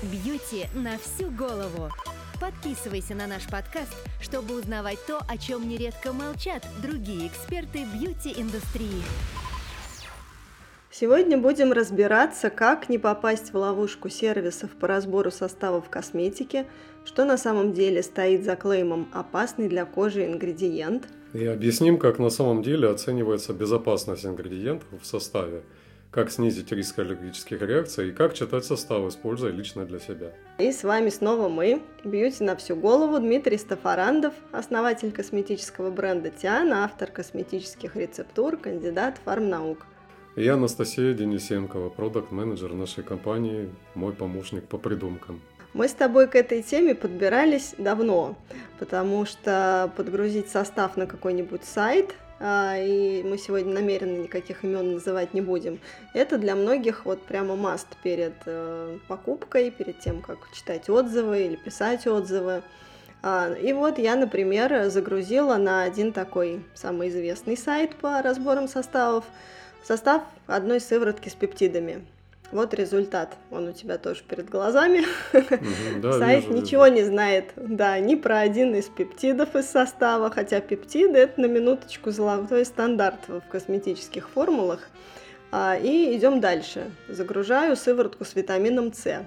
Бьюти на всю голову. Подписывайся на наш подкаст, чтобы узнавать то, о чем нередко молчат другие эксперты бьюти-индустрии. Сегодня будем разбираться, как не попасть в ловушку сервисов по разбору составов косметики, что на самом деле стоит за клеймом «опасный для кожи ингредиент». И объясним, как на самом деле оценивается безопасность ингредиентов в составе – как снизить риск аллергических реакций и как читать состав, используя лично для себя. И с вами снова мы, Бьюти на всю голову, Дмитрий Стафарандов, основатель косметического бренда Тиана, автор косметических рецептур, кандидат фармнаук. И я Анастасия Денисенкова, продукт-менеджер нашей компании, мой помощник по придумкам. Мы с тобой к этой теме подбирались давно, потому что подгрузить состав на какой-нибудь сайт – и мы сегодня намеренно никаких имен называть не будем. Это для многих вот прямо маст перед э, покупкой, перед тем, как читать отзывы или писать отзывы. А, и вот я, например, загрузила на один такой самый известный сайт по разборам составов состав одной сыворотки с пептидами. Вот результат. Он у тебя тоже перед глазами. Сайт ничего не знает, да, ни про один из пептидов из состава, хотя пептиды это на минуточку золотой стандарт в косметических формулах. А, и идем дальше. Загружаю сыворотку с витамином С.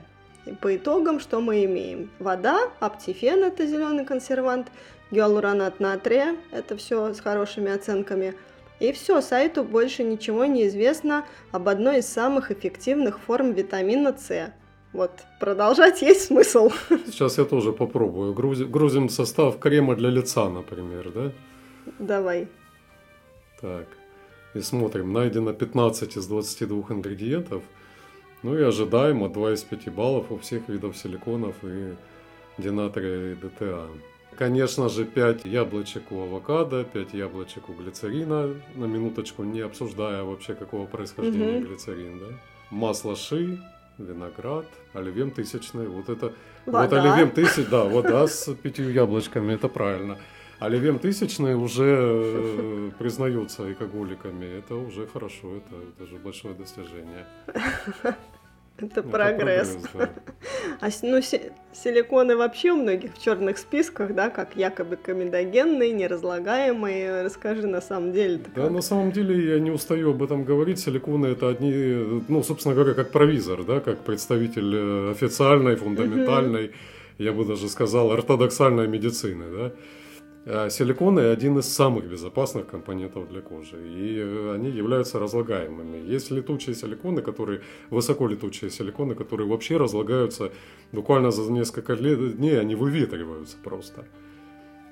И по итогам что мы имеем? Вода, аптифен – это зеленый консервант, гиалуронат натрия – это все с хорошими оценками – и все, сайту больше ничего не известно об одной из самых эффективных форм витамина С. Вот, продолжать есть смысл. Сейчас я тоже попробую. Грузим, грузим состав крема для лица, например, да? Давай. Так, и смотрим. Найдено 15 из 22 ингредиентов. Ну и ожидаемо 2 из 5 баллов у всех видов силиконов и динатрия и ДТА. Конечно же, 5 яблочек у авокадо, 5 яблочек у глицерина, на минуточку не обсуждая вообще какого происхождения угу. глицерин, да. Масло ши, виноград, оливьем тысячный, вот это, вода. вот оливьем тысяч, да, вода с пятью яблочками, это правильно. Оливьем тысячный уже э, признаются алкоголиками, это уже хорошо, это, это же большое достижение. Это ну, прогресс. прогресс да. А ну, силиконы вообще у многих в черных списках, да, как якобы комедогенные, неразлагаемые. Расскажи на самом деле. Да, как? на самом деле я не устаю об этом говорить. Силиконы это одни, ну, собственно говоря, как провизор, да, как представитель э, официальной, фундаментальной, я бы даже сказал, ортодоксальной медицины, да. А силиконы один из самых безопасных компонентов для кожи, и э, они являются разлагаемыми. Есть летучие силиконы, которые, высоко летучие силиконы, которые вообще разлагаются буквально за несколько дней, они выветриваются просто.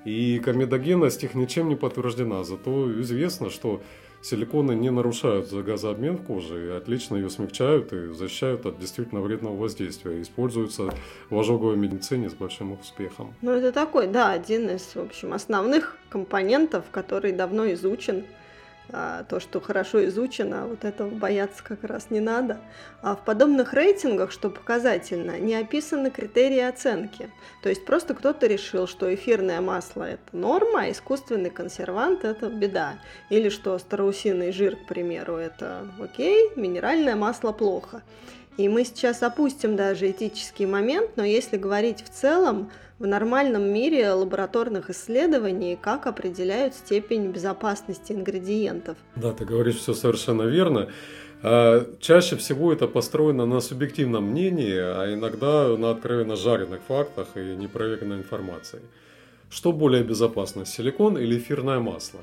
И комедогенность их ничем не подтверждена, зато известно, что Силиконы не нарушают газообмен в коже и отлично ее смягчают и защищают от действительно вредного воздействия. Используются в ожоговой медицине с большим успехом. Ну, это такой, да, один из, в общем, основных компонентов, который давно изучен а, то, что хорошо изучено, вот этого бояться как раз не надо. А в подобных рейтингах, что показательно, не описаны критерии оценки. То есть просто кто-то решил, что эфирное масло – это норма, а искусственный консервант – это беда. Или что страусиный жир, к примеру, это окей, минеральное масло плохо. И мы сейчас опустим даже этический момент, но если говорить в целом, в нормальном мире лабораторных исследований, как определяют степень безопасности ингредиентов. Да, ты говоришь все совершенно верно. А, чаще всего это построено на субъективном мнении, а иногда на откровенно жареных фактах и непроверенной информации. Что более безопасно, силикон или эфирное масло?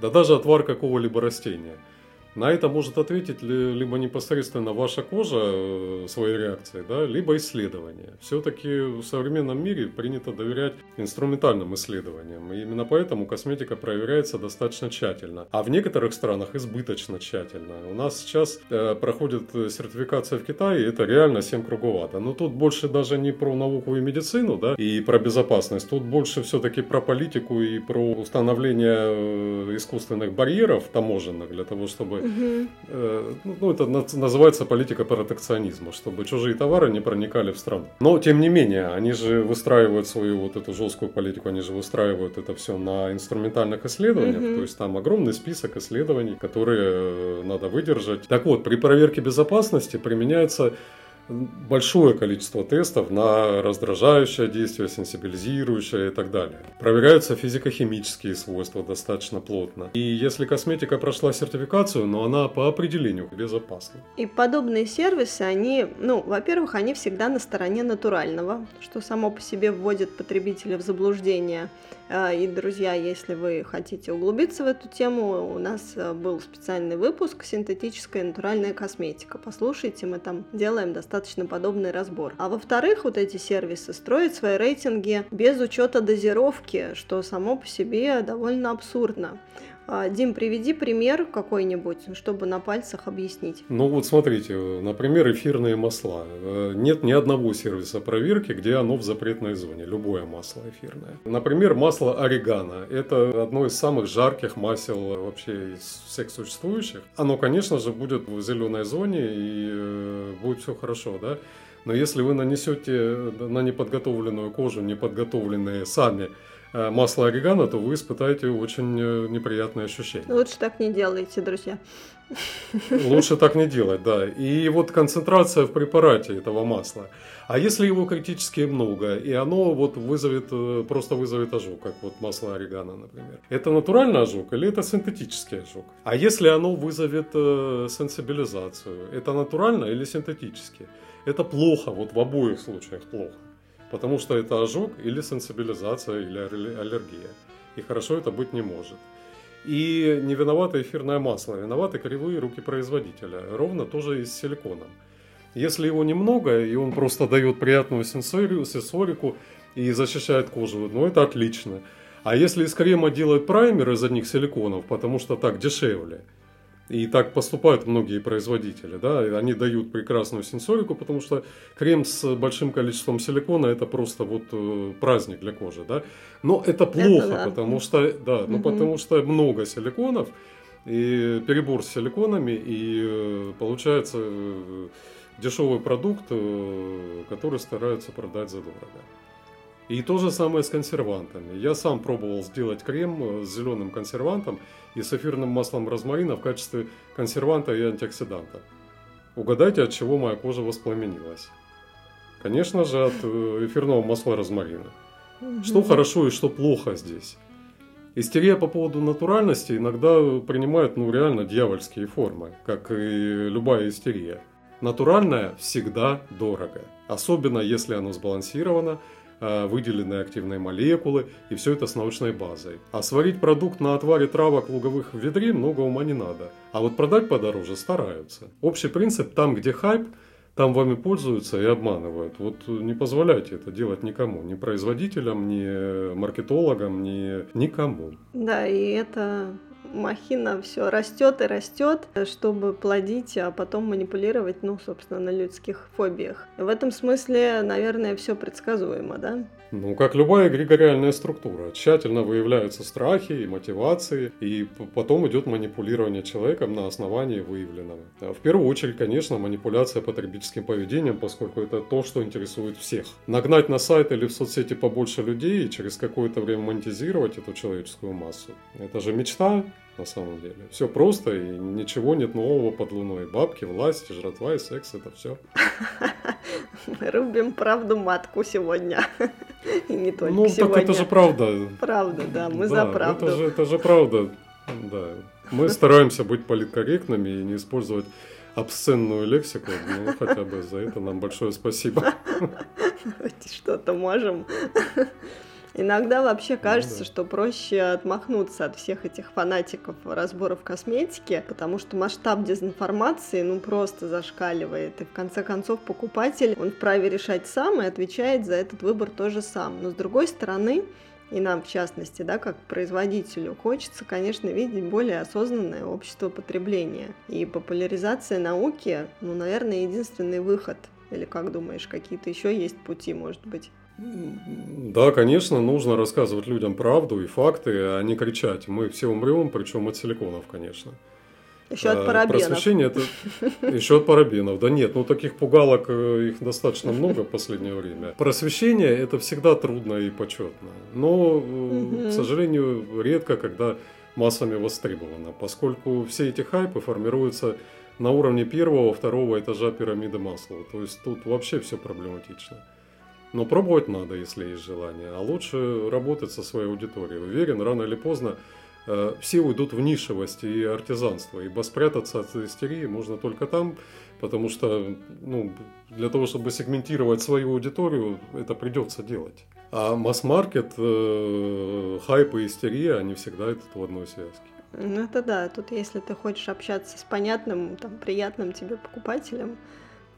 Да даже отвар какого-либо растения – на это может ответить либо непосредственно ваша кожа э, своей реакцией, да, либо исследование. Все-таки в современном мире принято доверять инструментальным исследованиям. И именно поэтому косметика проверяется достаточно тщательно. А в некоторых странах избыточно тщательно. У нас сейчас э, проходит сертификация в Китае, это реально 7 круговато. Но тут больше даже не про науку и медицину, да, и про безопасность. Тут больше все-таки про политику и про установление э, искусственных барьеров таможенных для того, чтобы Угу. Ну, это называется политика протекционизма, чтобы чужие товары не проникали в страну. Но, тем не менее, они же выстраивают свою вот эту жесткую политику, они же выстраивают это все на инструментальных исследованиях, угу. то есть там огромный список исследований, которые э, надо выдержать. Так вот, при проверке безопасности применяется большое количество тестов на раздражающее действие, сенсибилизирующее и так далее. Проверяются физико-химические свойства достаточно плотно. И если косметика прошла сертификацию, но она по определению безопасна. И подобные сервисы, они, ну, во-первых, они всегда на стороне натурального, что само по себе вводит потребителя в заблуждение. А, и, друзья, если вы хотите углубиться в эту тему, у нас а, был специальный выпуск «Синтетическая натуральная косметика». Послушайте, мы там делаем достаточно подобный разбор. А во-вторых, вот эти сервисы строят свои рейтинги без учета дозировки, что само по себе довольно абсурдно. А, Дим, приведи пример какой-нибудь, чтобы на пальцах объяснить. Ну вот смотрите, например, эфирные масла. Э, нет ни одного сервиса проверки, где оно в запретной зоне, любое масло эфирное. Например, масло орегано. Это одно из самых жарких масел вообще из всех существующих. Оно, конечно же, будет в зеленой зоне и э, будет все хорошо, да? Но если вы нанесете на неподготовленную кожу, неподготовленные сами масло орегано, то вы испытаете очень э, неприятные ощущения. Лучше так не делайте, друзья. Лучше так не делать, да. И вот концентрация в препарате этого масла. А если его критически много, и оно вот вызовет, э, просто вызовет ожог, как вот масло орегано, например. Это натуральный ожог или это синтетический ожог? А если оно вызовет сенсибилизацию, это натурально или синтетически? Это плохо, вот в обоих случаях плохо потому что это ожог или сенсибилизация или аллергия. И хорошо это быть не может. И не виновато эфирное масло, виноваты кривые руки производителя, ровно тоже и с силиконом. Если его немного, и он просто дает приятную сенсорику и защищает кожу, ну это отлично. А если из крема делают праймер из одних силиконов, потому что так дешевле – и так поступают многие производители. Да? Они дают прекрасную сенсорику, потому что крем с большим количеством силикона это просто вот э, праздник для кожи. Да? Но это плохо, это да. потому что да, ну, потому что много силиконов и перебор с силиконами, и э, получается э, дешевый продукт, который стараются продать задорого. И то же самое с консервантами. Я сам пробовал сделать крем с зеленым консервантом и с эфирным маслом розмарина в качестве консерванта и антиоксиданта. Угадайте, от чего моя кожа воспламенилась. Конечно же, от э, эфирного масла розмарина. Что хорошо и что плохо здесь? Истерия по поводу натуральности иногда принимает ну, реально дьявольские формы, как и любая истерия. Натуральное всегда дорого, особенно если оно сбалансировано, Э, выделенные активные молекулы, и все это с научной базой. А сварить продукт на отваре травок луговых в ведре много ума не надо. А вот продать подороже стараются. Общий принцип там, где хайп, там вами пользуются и обманывают. Вот не позволяйте это делать никому, ни производителям, ни маркетологам, ни никому. Да, и это махина все растет и растет, чтобы плодить, а потом манипулировать, ну, собственно, на людских фобиях. В этом смысле, наверное, все предсказуемо, да? Ну, как любая эгрегориальная структура. Тщательно выявляются страхи и мотивации, и потом идет манипулирование человеком на основании выявленного. В первую очередь, конечно, манипуляция потребительским поведением, поскольку это то, что интересует всех. Нагнать на сайт или в соцсети побольше людей и через какое-то время монетизировать эту человеческую массу. Это же мечта, на самом деле. Все просто и ничего нет нового под луной. Бабки, власть, жратва и секс это все. Рубим правду матку сегодня. И не только ну, сегодня. так это же правда. Правда, да, мы да, за правду. Это же, это же правда. Да. Мы стараемся быть политкорректными и не использовать обсценную лексику, ну, хотя бы за это нам большое спасибо. Что-то можем. Иногда вообще ну кажется, ну, да. что проще отмахнуться от всех этих фанатиков разборов косметики, потому что масштаб дезинформации ну просто зашкаливает. И в конце концов покупатель, он вправе решать сам и отвечает за этот выбор тоже сам. Но с другой стороны, и нам в частности, да, как производителю, хочется, конечно, видеть более осознанное общество потребления. И популяризация науки, ну, наверное, единственный выход. Или как думаешь, какие-то еще есть пути, может быть? Да, конечно, нужно рассказывать людям правду и факты, а не кричать. Мы все умрем, причем от силиконов, конечно. Еще от а, парабенов. Просвещение это еще от парабенов. Да нет, ну таких пугалок э, их достаточно много в последнее время. Просвещение это всегда трудно и почетно. Но, э, к сожалению, редко, когда массами востребовано, поскольку все эти хайпы формируются на уровне первого, второго этажа пирамиды Маслова. То есть тут вообще все проблематично. Но пробовать надо, если есть желание. А лучше работать со своей аудиторией. Уверен, рано или поздно э, все уйдут в нишевость и артизанство. Ибо спрятаться от истерии можно только там, потому что ну, для того, чтобы сегментировать свою аудиторию, это придется делать. А масс-маркет, э, хайп и истерия, они всегда идут в одной связке. Ну это да, тут если ты хочешь общаться с понятным, там, приятным тебе покупателем,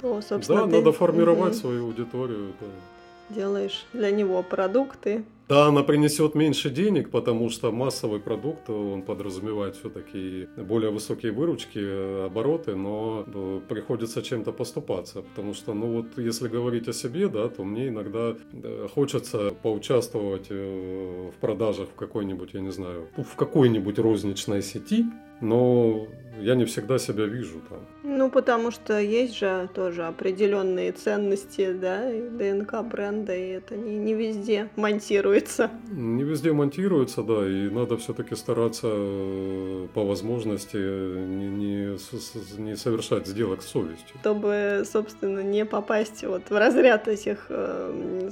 то, собственно, Да, ты надо формировать мгм, свою аудиторию. да. Делаешь для него продукты. Да, она принесет меньше денег, потому что массовый продукт, он подразумевает все-таки более высокие выручки, э, обороты, но э, приходится чем-то поступаться, потому что, ну вот, если говорить о себе, да, то мне иногда э, хочется поучаствовать в продажах в какой-нибудь, я не знаю, в какой-нибудь розничной сети, но я не всегда себя вижу там. Ну, потому что есть же тоже определенные ценности, да, и ДНК бренда, и это не, не везде монтируется. Не везде монтируется, да, и надо все-таки стараться э, по возможности не, не, не совершать сделок с совестью. чтобы, собственно, не попасть вот в разряд этих э,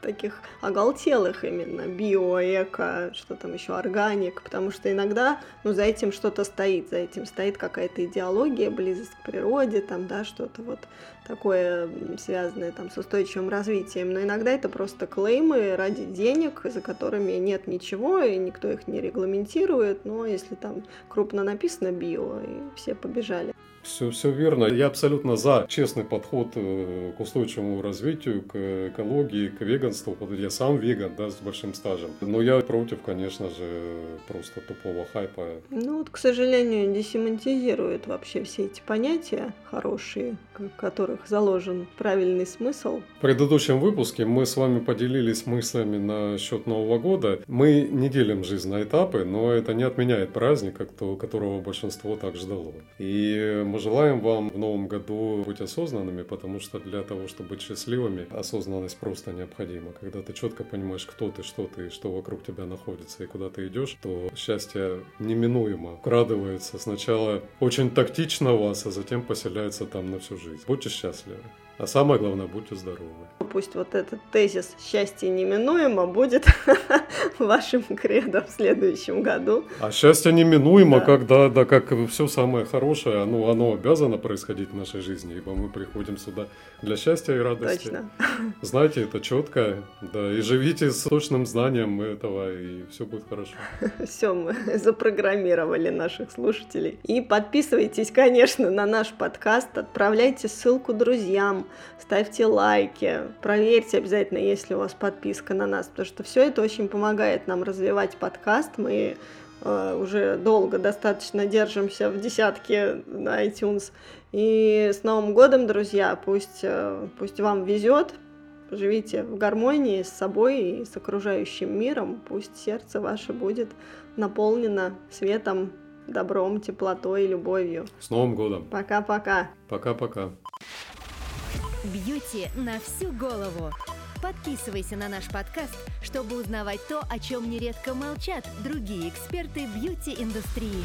таких оголтелых именно био, эко, что там еще органик, потому что иногда, ну, за этим что-то стоит, за этим стоит какая-то идеология, близость к природе, там, да, что-то вот такое связанное там с устойчивым развитием, но иногда это просто клеймы ради денег, за которыми нет ничего, и никто их не регламентирует, но если там крупно написано био, и все побежали. Все, все верно. Я абсолютно за честный подход э, к устойчивому развитию, к экологии, к веганству. Я сам веган, да, с большим стажем. Но я против, конечно же, просто тупого хайпа. Ну вот, к сожалению, десемантизирует вообще все эти понятия хорошие, в которых заложен правильный смысл. В предыдущем выпуске мы с вами поделились мыслями насчет Нового года. Мы не делим жизнь на этапы, но это не отменяет праздника, которого большинство так ждало. И мы желаем вам в новом году быть осознанными, потому что для того, чтобы быть счастливыми, осознанность просто необходима. Когда ты четко понимаешь, кто ты, что ты, что вокруг тебя находится и куда ты идешь, то счастье неминуемо вкрадывается сначала очень тактично в вас, а затем поселяется там на всю жизнь. Будьте счастливы. А самое главное, будьте здоровы. Пусть вот этот тезис «счастье неминуемо» будет вашим кредо в следующем году. А счастье неминуемо, Да. когда, да, как все самое хорошее, оно, оно обязано происходить в нашей жизни, ибо мы приходим сюда для счастья и радости. Точно. Знайте это четко, да, и живите с точным знанием этого, и все будет хорошо. Все, мы запрограммировали наших слушателей. И подписывайтесь, конечно, на наш подкаст, отправляйте ссылку друзьям, ставьте лайки, проверьте обязательно, есть ли у вас подписка на нас, потому что все это очень помогает нам развивать подкаст. Мы э, уже долго достаточно держимся в десятке на iTunes. И с Новым годом, друзья, пусть, э, пусть вам везет, живите в гармонии с собой и с окружающим миром, пусть сердце ваше будет наполнено светом, добром, теплотой и любовью. С Новым годом! Пока-пока. Пока-пока! Бьюти на всю голову. Подписывайся на наш подкаст, чтобы узнавать то, о чем нередко молчат другие эксперты бьюти-индустрии.